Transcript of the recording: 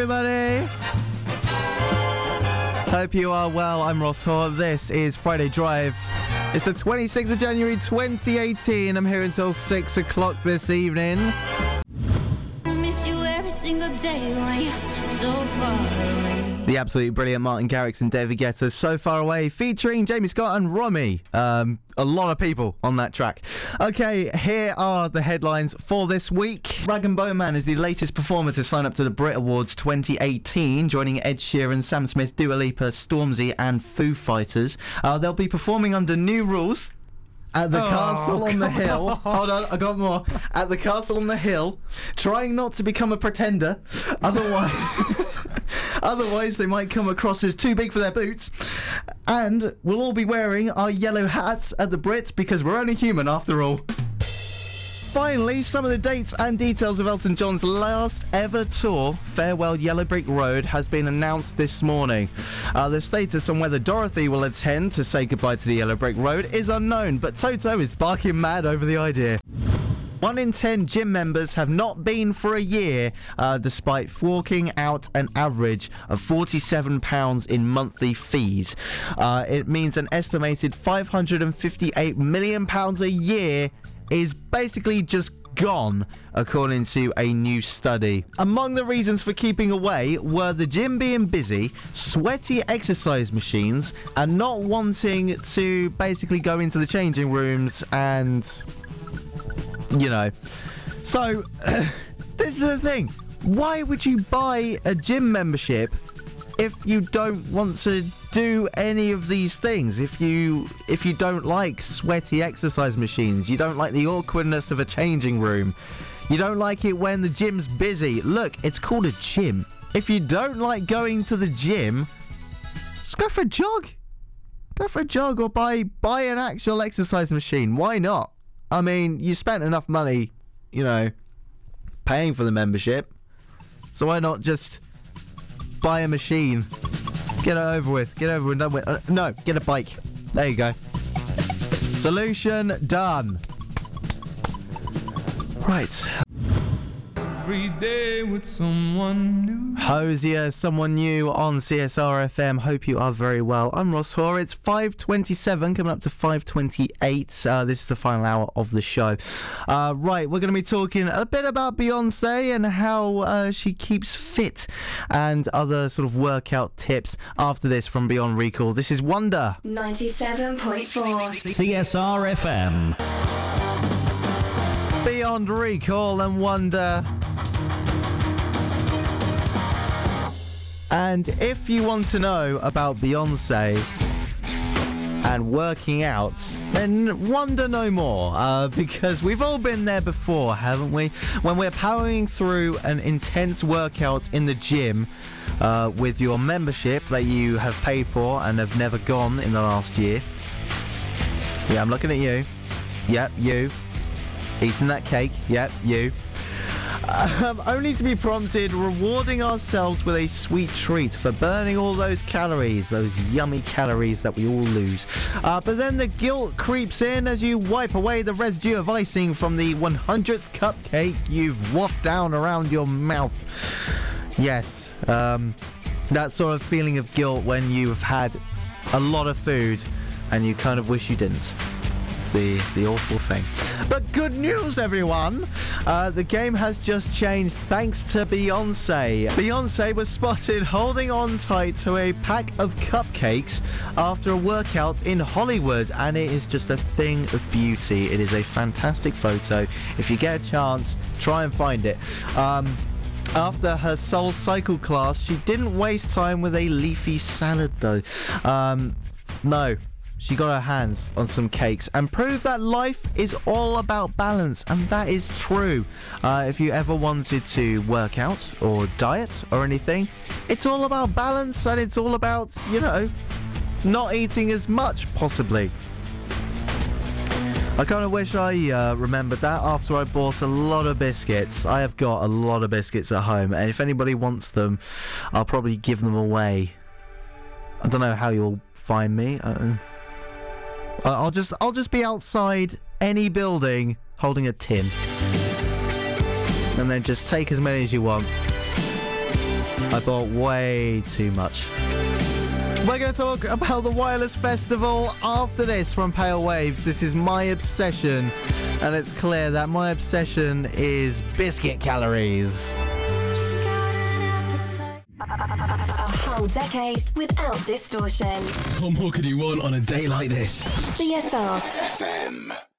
everybody. Hope you are well. I'm Ross Hoare. This is Friday Drive. It's the 26th of January 2018. I'm here until 6 o'clock this evening. The absolutely brilliant Martin Garrix and David Guetta, So Far Away, featuring Jamie Scott and Romy. Um, a lot of people on that track. Okay, here are the headlines for this week. Rag and Bone Man is the latest performer to sign up to the Brit Awards 2018, joining Ed Sheeran, Sam Smith, Dua Lipa, Stormzy, and Foo Fighters. Uh, they'll be performing under new rules. At the Oh, castle on the hill. Hold on, I got more. At the castle on the hill, trying not to become a pretender. Otherwise. Otherwise, they might come across as too big for their boots. And we'll all be wearing our yellow hats at the Brits because we're only human after all. Finally, some of the dates and details of Elton John's last ever tour, Farewell Yellow Brick Road, has been announced this morning. Uh, the status on whether Dorothy will attend to say goodbye to the Yellow Brick Road is unknown, but Toto is barking mad over the idea. One in ten gym members have not been for a year, uh, despite forking out an average of £47 in monthly fees. Uh, it means an estimated £558 million a year is basically just gone, according to a new study. Among the reasons for keeping away were the gym being busy, sweaty exercise machines, and not wanting to basically go into the changing rooms and you know. So, this is the thing. Why would you buy a gym membership if you don't want to do any of these things? If you if you don't like sweaty exercise machines, you don't like the awkwardness of a changing room. You don't like it when the gym's busy. Look, it's called a gym. If you don't like going to the gym, just go for a jog. Go for a jog or buy buy an actual exercise machine. Why not? I mean, you spent enough money, you know, paying for the membership. So why not just buy a machine? Get it over with. Get over and done with. Uh, no, get a bike. There you go. Solution done. Right. Every day with someone new. Hozier, someone new on CSR FM. Hope you are very well. I'm Ross Hoare. It's 5:27, coming up to 5:28. Uh, this is the final hour of the show. Uh, right, we're going to be talking a bit about Beyonce and how uh, she keeps fit, and other sort of workout tips after this from Beyond Recall. This is Wonder. 97.4. CSR FM. Beyond Recall and Wonder. And if you want to know about Beyonce and working out, then wonder no more. Uh, because we've all been there before, haven't we? When we're powering through an intense workout in the gym uh, with your membership that you have paid for and have never gone in the last year. Yeah, I'm looking at you. Yep, you. Eating that cake. Yep, you. Um, only to be prompted rewarding ourselves with a sweet treat for burning all those calories, those yummy calories that we all lose. Uh, but then the guilt creeps in as you wipe away the residue of icing from the 100th cupcake you've wafted down around your mouth. Yes, um, that sort of feeling of guilt when you've had a lot of food and you kind of wish you didn't. The, the awful thing. But good news, everyone! Uh, the game has just changed thanks to Beyonce. Beyonce was spotted holding on tight to a pack of cupcakes after a workout in Hollywood, and it is just a thing of beauty. It is a fantastic photo. If you get a chance, try and find it. Um, after her SoulCycle class, she didn't waste time with a leafy salad though. Um, no, she got her hands on some cakes and proved that life is all about balance, and that is true. Uh, if you ever wanted to work out or diet or anything, it's all about balance and it's all about, you know, not eating as much, possibly. I kind of wish I uh, remembered that after I bought a lot of biscuits. I have got a lot of biscuits at home, and if anybody wants them, I'll probably give them away. I don't know how you'll find me. Uh, I'll just I'll just be outside any building holding a tin, and then just take as many as you want. I bought way too much. We're going to talk about the Wireless Festival after this from Pale Waves. This is my obsession, and it's clear that my obsession is biscuit calories. Whole decade without distortion. What more could you want on a day like this? CSR. FM.